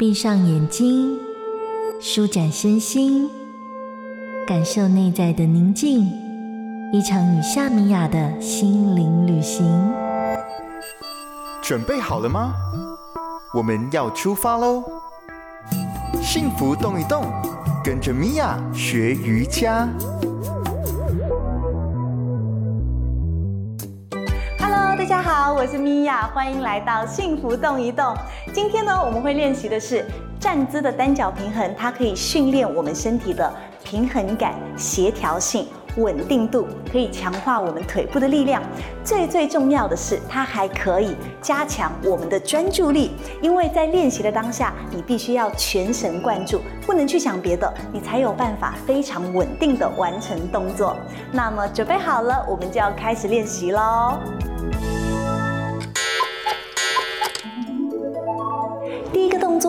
闭上眼睛，舒展身心，感受内在的宁静。一场与夏米雅的心灵旅行。准备好了吗？我们要出发喽！幸福动一动，跟着米娅学瑜伽。大家好，我是米娅，欢迎来到幸福动一动。今天呢，我们会练习的是站姿的单脚平衡，它可以训练我们身体的平衡感、协调性、稳定度，可以强化我们腿部的力量。最最重要的是，它还可以加强我们的专注力，因为在练习的当下，你必须要全神贯注，不能去想别的，你才有办法非常稳定的完成动作。那么准备好了，我们就要开始练习喽。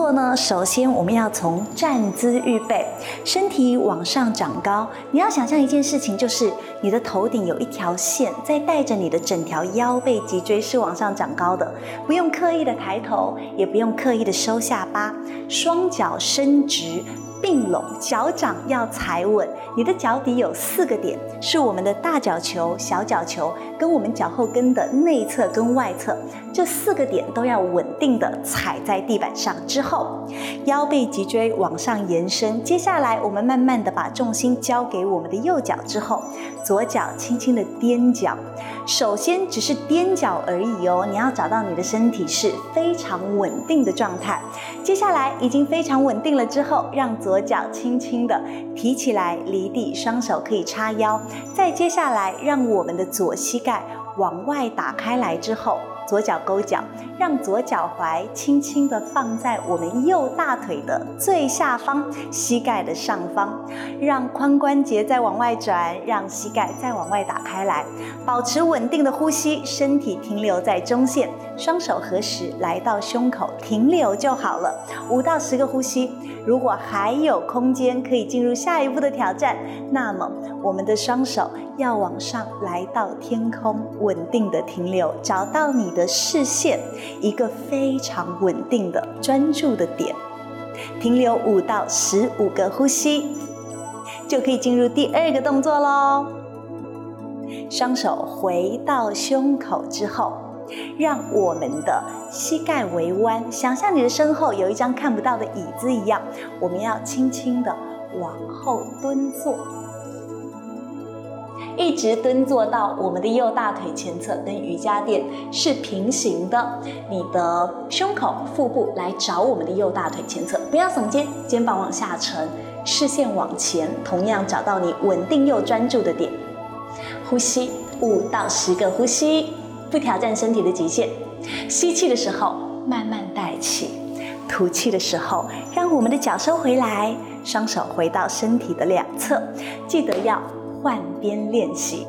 做呢，首先我们要从站姿预备，身体往上长高。你要想象一件事情，就是你的头顶有一条线在带着你的整条腰背脊椎是往上长高的，不用刻意的抬头，也不用刻意的收下巴，双脚伸直。并拢，脚掌要踩稳。你的脚底有四个点，是我们的大脚球、小脚球跟我们脚后跟的内侧跟外侧，这四个点都要稳定的踩在地板上。之后，腰背脊椎往上延伸。接下来，我们慢慢的把重心交给我们的右脚，之后左脚轻轻的踮脚。首先只是踮脚而已哦，你要找到你的身体是非常稳定的状态。接下来已经非常稳定了之后，让左左脚轻轻的提起来离地，双手可以叉腰。再接下来，让我们的左膝盖往外打开来之后。左脚勾脚，让左脚踝轻轻地放在我们右大腿的最下方，膝盖的上方，让髋关节再往外转，让膝盖再往外打开来，保持稳定的呼吸，身体停留在中线，双手合十来到胸口，停留就好了，五到十个呼吸。如果还有空间可以进入下一步的挑战，那么我们的双手要往上来到天空，稳定的停留，找到你的视线，一个非常稳定的专注的点，停留五到十五个呼吸，就可以进入第二个动作喽。双手回到胸口之后。让我们的膝盖微弯，想象你的身后有一张看不到的椅子一样，我们要轻轻的往后蹲坐，一直蹲坐到我们的右大腿前侧跟瑜伽垫是平行的，你的胸口、腹部来找我们的右大腿前侧，不要耸肩，肩膀往下沉，视线往前，同样找到你稳定又专注的点，呼吸五到十个呼吸。不挑战身体的极限，吸气的时候慢慢带气，吐气的时候让我们的脚收回来，双手回到身体的两侧，记得要换边练习。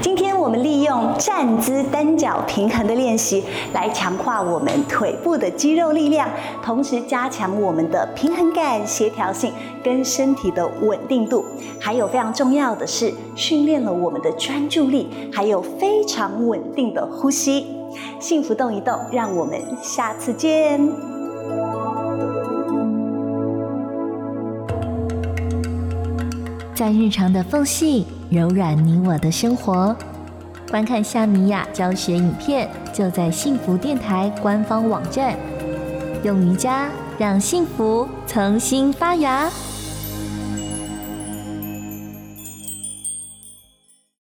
今天我们利用站姿单脚平衡的练习，来强化我们腿部的肌肉力量，同时加强我们的平衡感、协调性跟身体的稳定度。还有非常重要的是，训练了我们的专注力，还有非常稳定的呼吸。幸福动一动，让我们下次见。在日常的缝隙。柔软你我的生活，观看夏米雅教学影片，就在幸福电台官方网站。用瑜伽让幸福重新发芽。